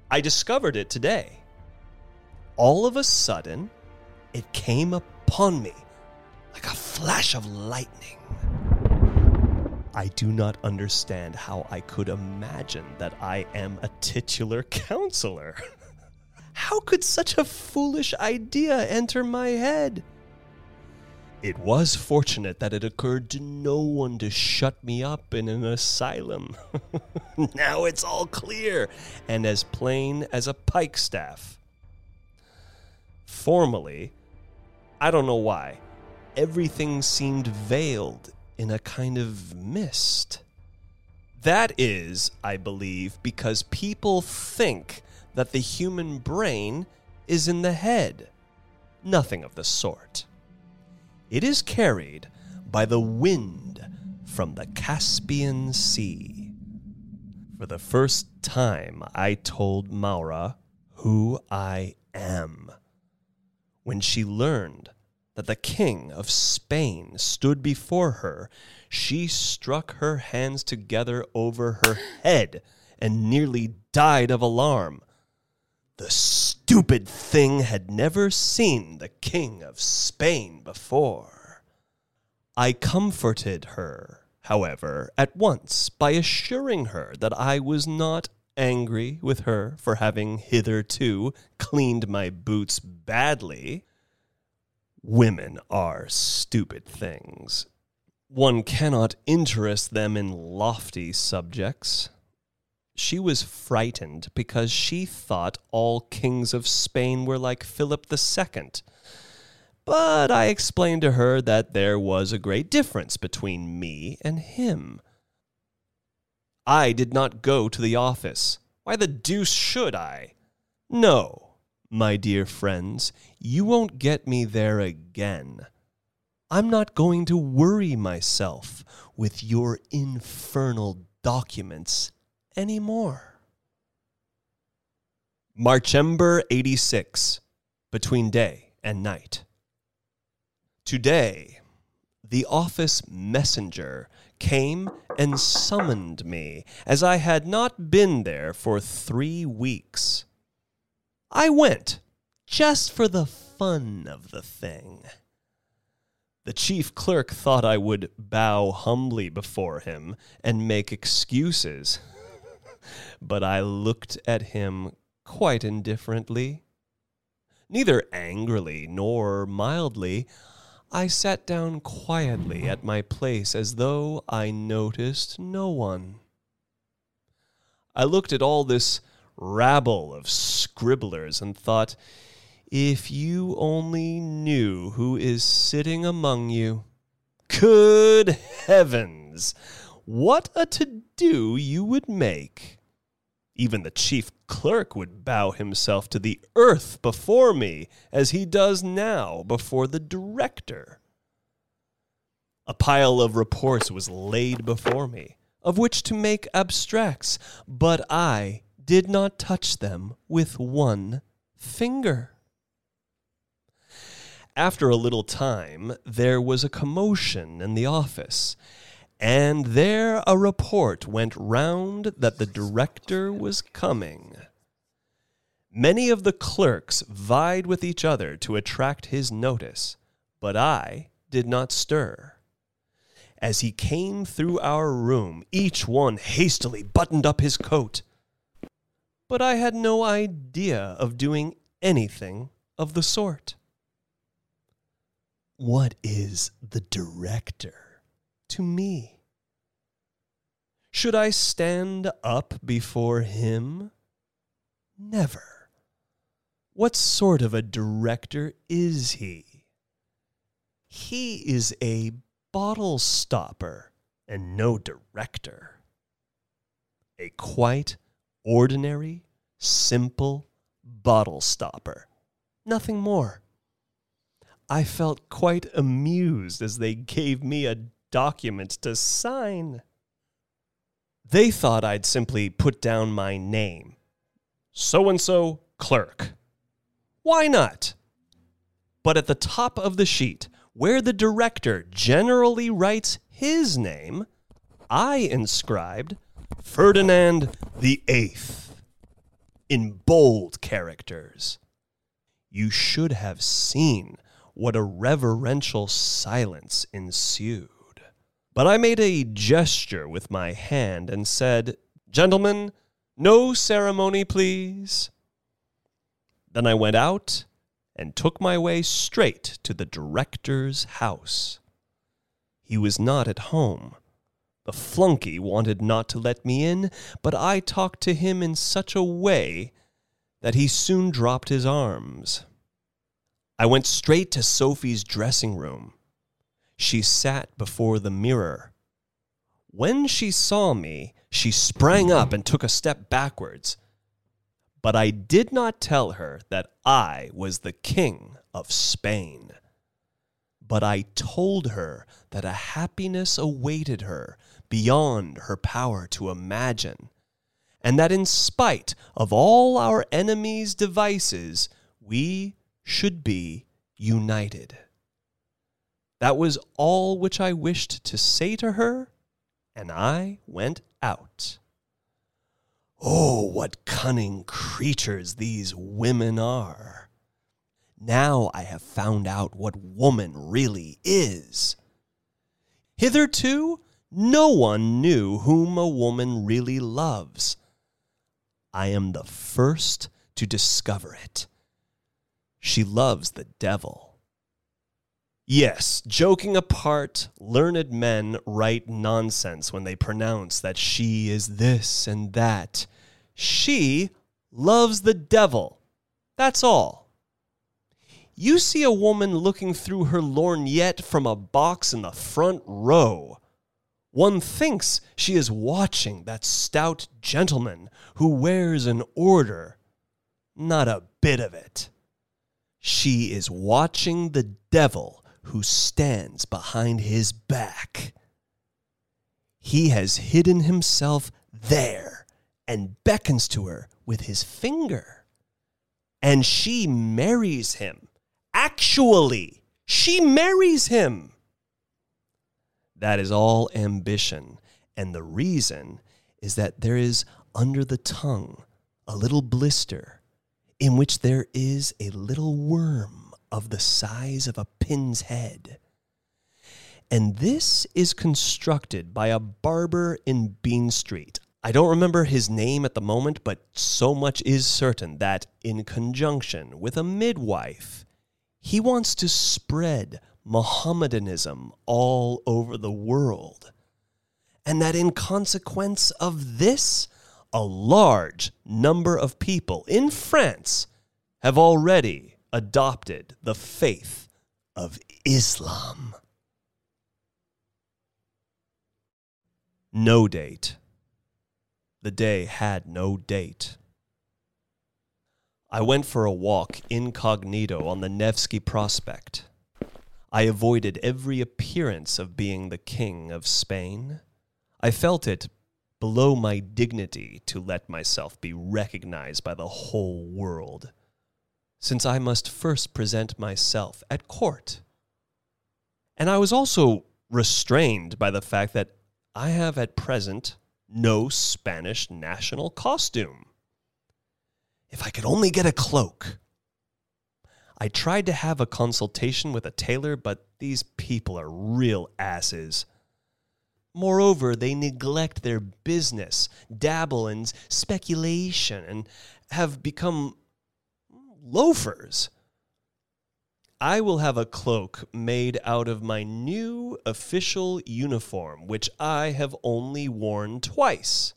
I discovered it today. All of a sudden, it came upon me like a flash of lightning. I do not understand how I could imagine that I am a titular counselor. How could such a foolish idea enter my head? It was fortunate that it occurred to no one to shut me up in an asylum. now it's all clear and as plain as a pikestaff. Formally, I don't know why, everything seemed veiled in a kind of mist. That is, I believe, because people think that the human brain is in the head. Nothing of the sort. It is carried by the wind from the Caspian Sea. For the first time, I told Maura who I am. When she learned that the King of Spain stood before her, she struck her hands together over her head and nearly died of alarm. The stupid thing had never seen the King of Spain before. I comforted her, however, at once by assuring her that I was not angry with her for having hitherto cleaned my boots badly Women are stupid things. One cannot interest them in lofty subjects. She was frightened because she thought all kings of Spain were like Philip II. But I explained to her that there was a great difference between me and him. I did not go to the office. Why the deuce should I? No, my dear friends, you won't get me there again. I'm not going to worry myself with your infernal documents anymore. Marchember 86, between day and night. Today, the office messenger came and summoned me, as I had not been there for three weeks. I went just for the fun of the thing. The chief clerk thought I would bow humbly before him and make excuses, but I looked at him quite indifferently. Neither angrily nor mildly, I sat down quietly at my place as though I noticed no one. I looked at all this rabble of scribblers and thought, if you only knew who is sitting among you. Good heavens! What a to do you would make! Even the chief clerk would bow himself to the earth before me, as he does now before the director. A pile of reports was laid before me, of which to make abstracts, but I did not touch them with one finger. After a little time, there was a commotion in the office, and there a report went round that the director was coming. Many of the clerks vied with each other to attract his notice, but I did not stir. As he came through our room, each one hastily buttoned up his coat but I had no idea of doing anything of the sort. What is the director to me? Should I stand up before him? Never. What sort of a director is he? He is a bottle stopper and no director. A quite ordinary, simple, bottle stopper. Nothing more. I felt quite amused as they gave me a document to sign. They thought I'd simply put down my name. So and so, clerk. Why not? But at the top of the sheet, where the director generally writes his name, I inscribed Ferdinand the Eighth in bold characters. You should have seen what a reverential silence ensued. But I made a gesture with my hand and said, Gentlemen, no ceremony, please. Then I went out and took my way straight to the director's house. He was not at home. The flunky wanted not to let me in, but I talked to him in such a way that he soon dropped his arms. I went straight to Sophie's dressing room. She sat before the mirror. When she saw me, she sprang up and took a step backwards. But I did not tell her that I was the king of Spain. But I told her that a happiness awaited her beyond her power to imagine, and that in spite of all our enemies' devices, we should be united. That was all which I wished to say to her, and I went out. Oh, what cunning creatures these women are! Now I have found out what woman really is. Hitherto, no one knew whom a woman really loves. I am the first to discover it. She loves the devil. Yes, joking apart, learned men write nonsense when they pronounce that she is this and that. She loves the devil. That's all. You see a woman looking through her lorgnette from a box in the front row. One thinks she is watching that stout gentleman who wears an order. Not a bit of it. She is watching the devil who stands behind his back. He has hidden himself there and beckons to her with his finger. And she marries him. Actually, she marries him. That is all ambition. And the reason is that there is under the tongue a little blister in which there is a little worm of the size of a pin's head. And this is constructed by a barber in Bean Street. I don't remember his name at the moment, but so much is certain that, in conjunction with a midwife, he wants to spread Mohammedanism all over the world. And that in consequence of this, a large number of people in France have already adopted the faith of Islam. No date. The day had no date. I went for a walk incognito on the Nevsky Prospect. I avoided every appearance of being the king of Spain. I felt it below my dignity to let myself be recognized by the whole world, since I must first present myself at court. And I was also restrained by the fact that I have at present no Spanish national costume. If I could only get a cloak. I tried to have a consultation with a tailor, but these people are real asses. Moreover, they neglect their business, dabble in speculation, and have become loafers. I will have a cloak made out of my new official uniform, which I have only worn twice.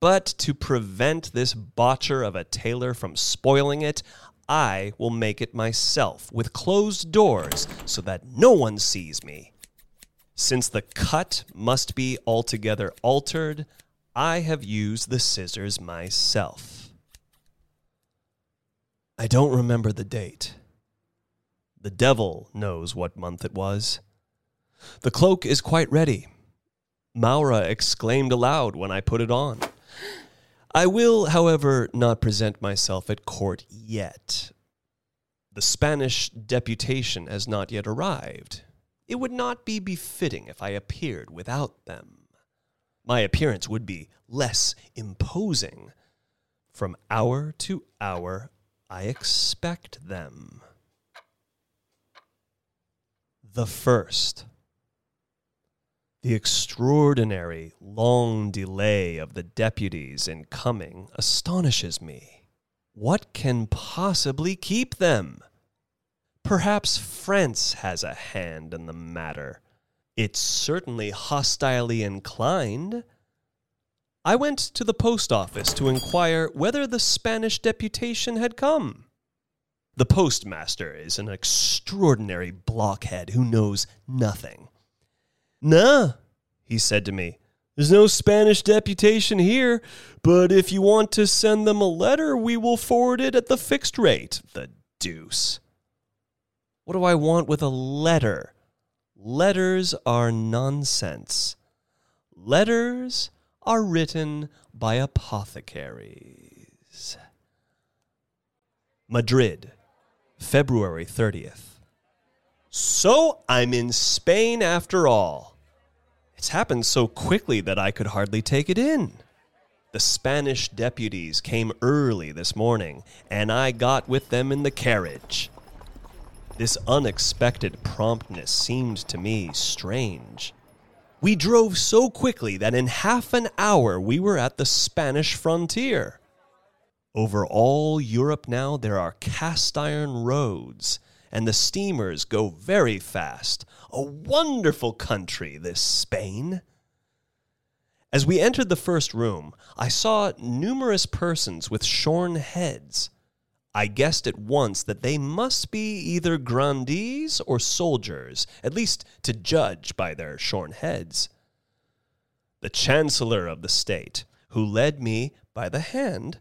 But to prevent this botcher of a tailor from spoiling it, I will make it myself with closed doors so that no one sees me. Since the cut must be altogether altered, I have used the scissors myself. I don't remember the date. The devil knows what month it was. The cloak is quite ready. Maura exclaimed aloud when I put it on. I will, however, not present myself at court yet. The Spanish deputation has not yet arrived. It would not be befitting if I appeared without them. My appearance would be less imposing. From hour to hour, I expect them. The first. The extraordinary long delay of the deputies in coming astonishes me. What can possibly keep them? Perhaps France has a hand in the matter. It's certainly hostilely inclined. I went to the post office to inquire whether the Spanish deputation had come. The postmaster is an extraordinary blockhead who knows nothing. Nah, he said to me. There's no Spanish deputation here, but if you want to send them a letter, we will forward it at the fixed rate. The deuce. What do I want with a letter? Letters are nonsense. Letters are written by apothecaries. Madrid, February 30th. So I'm in Spain after all. It's happened so quickly that I could hardly take it in. The Spanish deputies came early this morning, and I got with them in the carriage. This unexpected promptness seemed to me strange. We drove so quickly that in half an hour we were at the Spanish frontier. Over all Europe now there are cast iron roads, and the steamers go very fast. A wonderful country, this Spain. As we entered the first room, I saw numerous persons with shorn heads. I guessed at once that they must be either grandees or soldiers, at least to judge by their shorn heads. The chancellor of the state, who led me by the hand,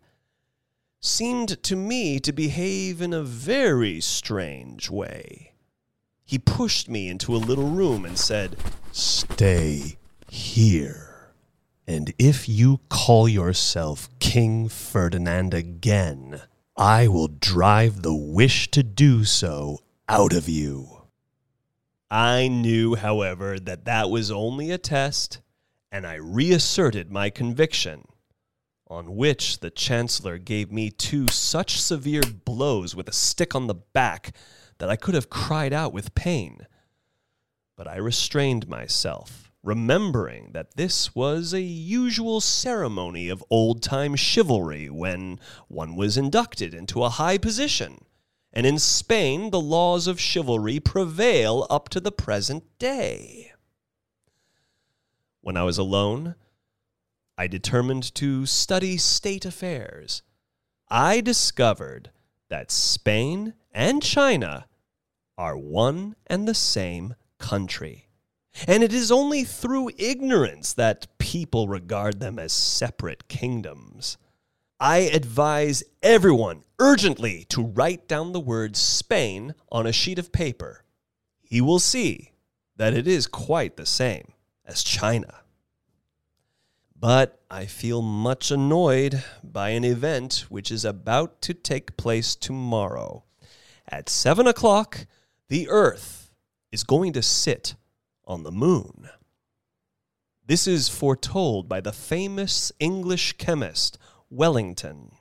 seemed to me to behave in a very strange way. He pushed me into a little room and said, Stay here. And if you call yourself King Ferdinand again, I will drive the wish to do so out of you. I knew, however, that that was only a test, and I reasserted my conviction on which the Chancellor gave me two such severe blows with a stick on the back that I could have cried out with pain. But I restrained myself, remembering that this was a usual ceremony of old time chivalry when one was inducted into a high position. And in Spain, the laws of chivalry prevail up to the present day. When I was alone, I determined to study state affairs. I discovered that Spain and China are one and the same country. And it is only through ignorance that people regard them as separate kingdoms. I advise everyone urgently to write down the word Spain on a sheet of paper. He will see that it is quite the same as China. But I feel much annoyed by an event which is about to take place tomorrow. At seven o'clock, the Earth is going to sit on the moon. This is foretold by the famous English chemist Wellington.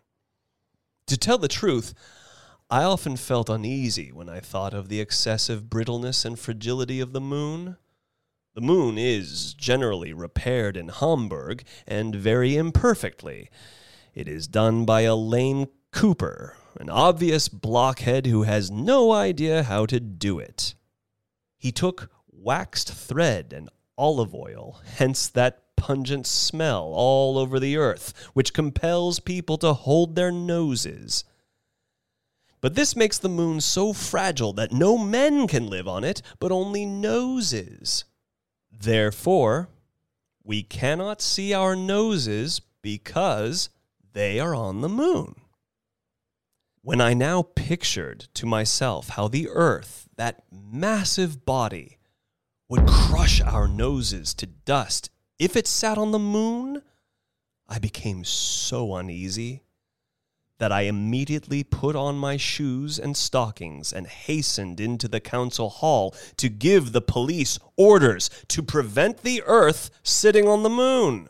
To tell the truth, I often felt uneasy when I thought of the excessive brittleness and fragility of the moon. The moon is generally repaired in Hamburg, and very imperfectly. It is done by a lame cooper, an obvious blockhead who has no idea how to do it. He took waxed thread and olive oil, hence that pungent smell all over the earth, which compels people to hold their noses. But this makes the moon so fragile that no men can live on it, but only noses. Therefore, we cannot see our noses because they are on the moon. When I now pictured to myself how the earth, that massive body, would crush our noses to dust if it sat on the moon, I became so uneasy that I immediately put on my shoes and stockings and hastened into the council hall to give the police orders to prevent the earth sitting on the moon.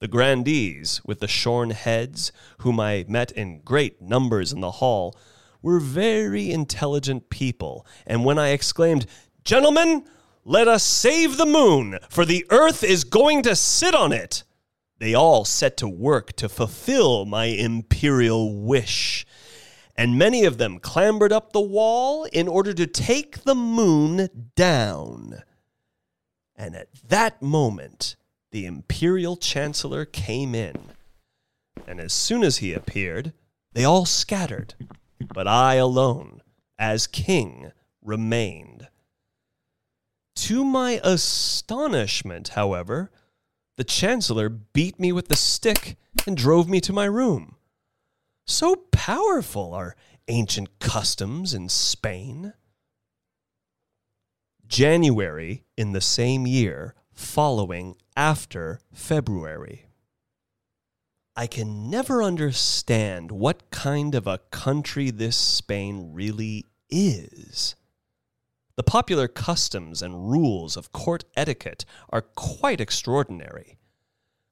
The grandees, with the shorn heads, whom I met in great numbers in the hall, were very intelligent people, and when I exclaimed, Gentlemen, let us save the moon, for the earth is going to sit on it, they all set to work to fulfill my imperial wish, and many of them clambered up the wall in order to take the moon down. And at that moment, the imperial chancellor came in. And as soon as he appeared, they all scattered, but I alone, as king, remained. To my astonishment, however, the chancellor beat me with the stick and drove me to my room. So powerful are ancient customs in Spain. January in the same year, following after February. I can never understand what kind of a country this Spain really is. The popular customs and rules of court etiquette are quite extraordinary.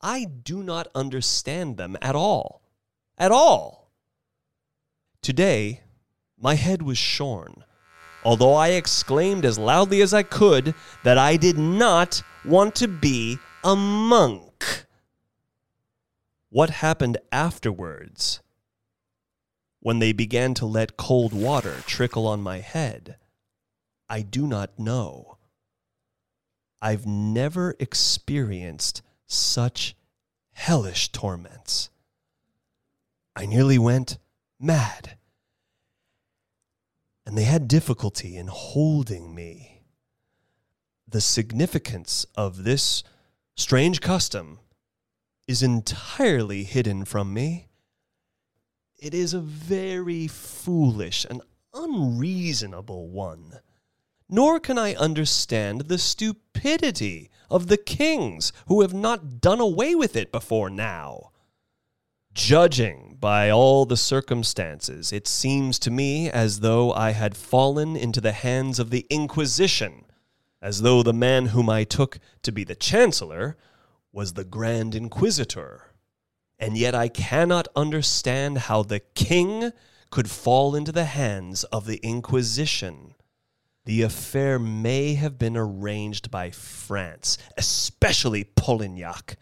I do not understand them at all. At all. Today, my head was shorn, although I exclaimed as loudly as I could that I did not want to be a monk. What happened afterwards? When they began to let cold water trickle on my head, I do not know. I've never experienced such hellish torments. I nearly went mad, and they had difficulty in holding me. The significance of this strange custom is entirely hidden from me. It is a very foolish and unreasonable one nor can I understand the stupidity of the kings who have not done away with it before now. Judging by all the circumstances, it seems to me as though I had fallen into the hands of the Inquisition, as though the man whom I took to be the Chancellor was the Grand Inquisitor. And yet I cannot understand how the king could fall into the hands of the Inquisition. The affair may have been arranged by France, especially Polignac.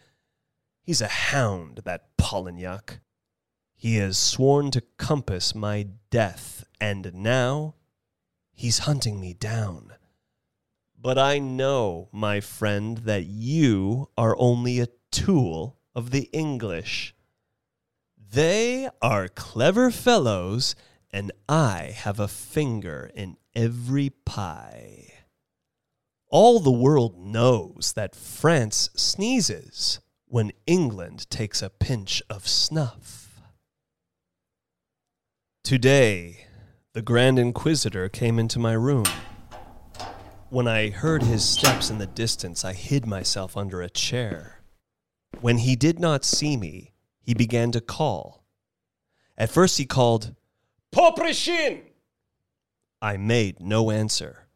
He's a hound, that Polignac. He has sworn to compass my death, and now he's hunting me down. But I know, my friend, that you are only a tool of the English. They are clever fellows, and I have a finger in every pie. All the world knows that France sneezes when England takes a pinch of snuff. Today, the Grand Inquisitor came into my room. When I heard his steps in the distance, I hid myself under a chair. When he did not see me, he began to call. At first, he called, Poprishchin! I made no answer.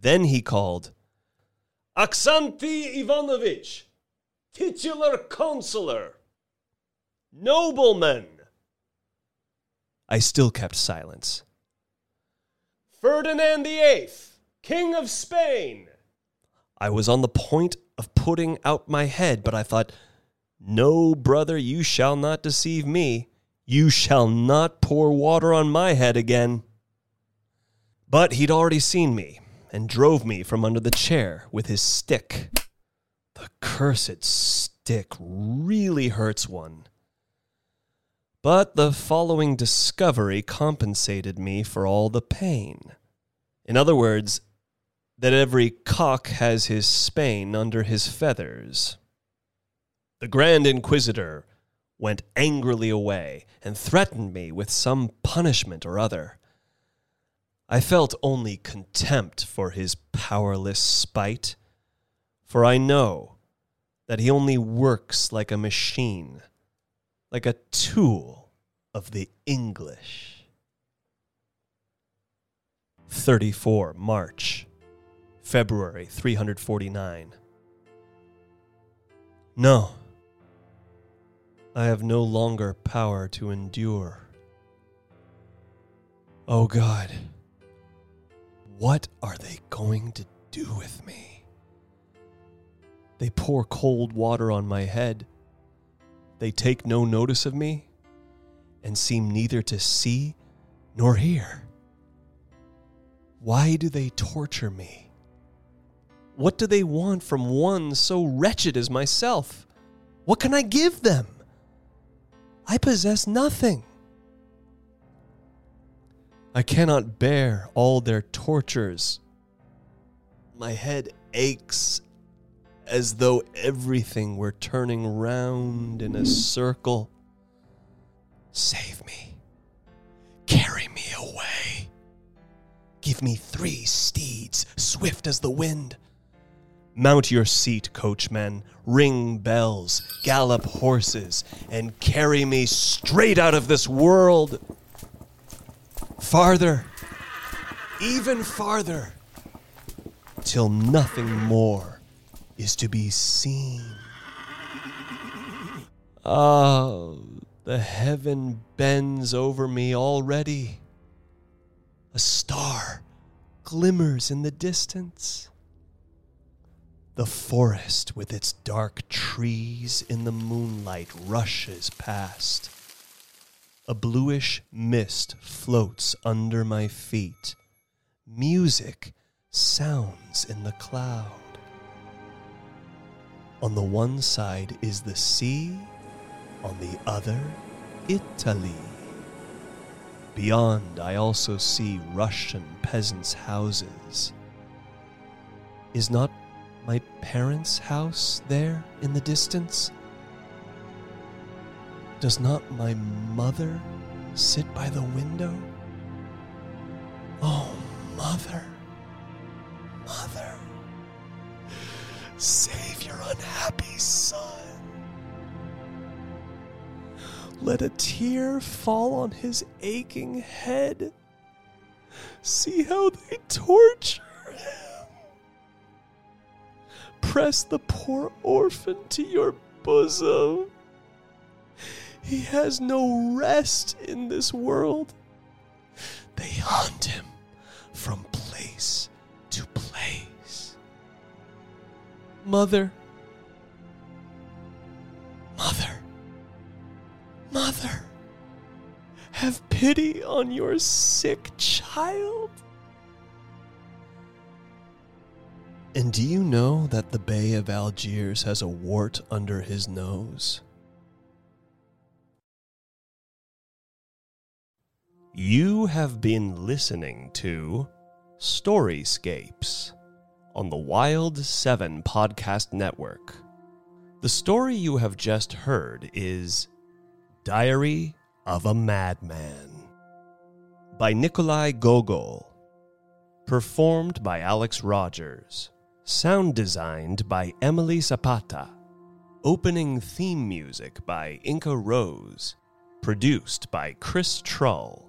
Then he called, Aksanti Ivanovich, titular councillor, nobleman. I still kept silence. Ferdinand VIII, King of Spain. I was on the point of putting out my head, but I thought, No, brother, you shall not deceive me. You shall not pour water on my head again. But he'd already seen me and drove me from under the chair with his stick. The cursed stick really hurts one. But the following discovery compensated me for all the pain. In other words, that every cock has his Spain under his feathers. The Grand Inquisitor went angrily away and threatened me with some punishment or other. I felt only contempt for his powerless spite, for I know that he only works like a machine, like a tool of the English. 34 March, February 349. No, I have no longer power to endure. Oh God, what are they going to do with me? They pour cold water on my head. They take no notice of me and seem neither to see nor hear. Why do they torture me? What do they want from one so wretched as myself? What can I give them? I possess nothing. I cannot bear all their tortures. My head aches as though everything were turning round in a circle. Save me. Carry me away. Give me three steeds, swift as the wind. Mount your seat, coachmen, ring bells, gallop horses, and carry me straight out of this world. Farther, even farther, till nothing more is to be seen. Ah, the heaven bends over me already. A star glimmers in the distance. The forest with its dark trees in the moonlight rushes past. A bluish mist floats under my feet. Music sounds in the cloud. On the one side is the sea, on the other, Italy. Beyond, I also see Russian peasants' houses. Is not my parents' house there in the distance? Does not my mother sit by the window? Oh, mother, mother, save your unhappy son. Let a tear fall on his aching head. See how they torture him. Press the poor orphan to your bosom. He has no rest in this world. They hunt him from place to place. Mother, mother, mother, have pity on your sick child. And do you know that the Bey of Algiers has a wart under his nose? You have been listening to Storyscapes on the Wild 7 Podcast Network. The story you have just heard is Diary of a Madman by Nikolai Gogol, performed by Alex Rogers, sound designed by Emily Zapata, opening theme music by Inca Rose, produced by Chris Trull.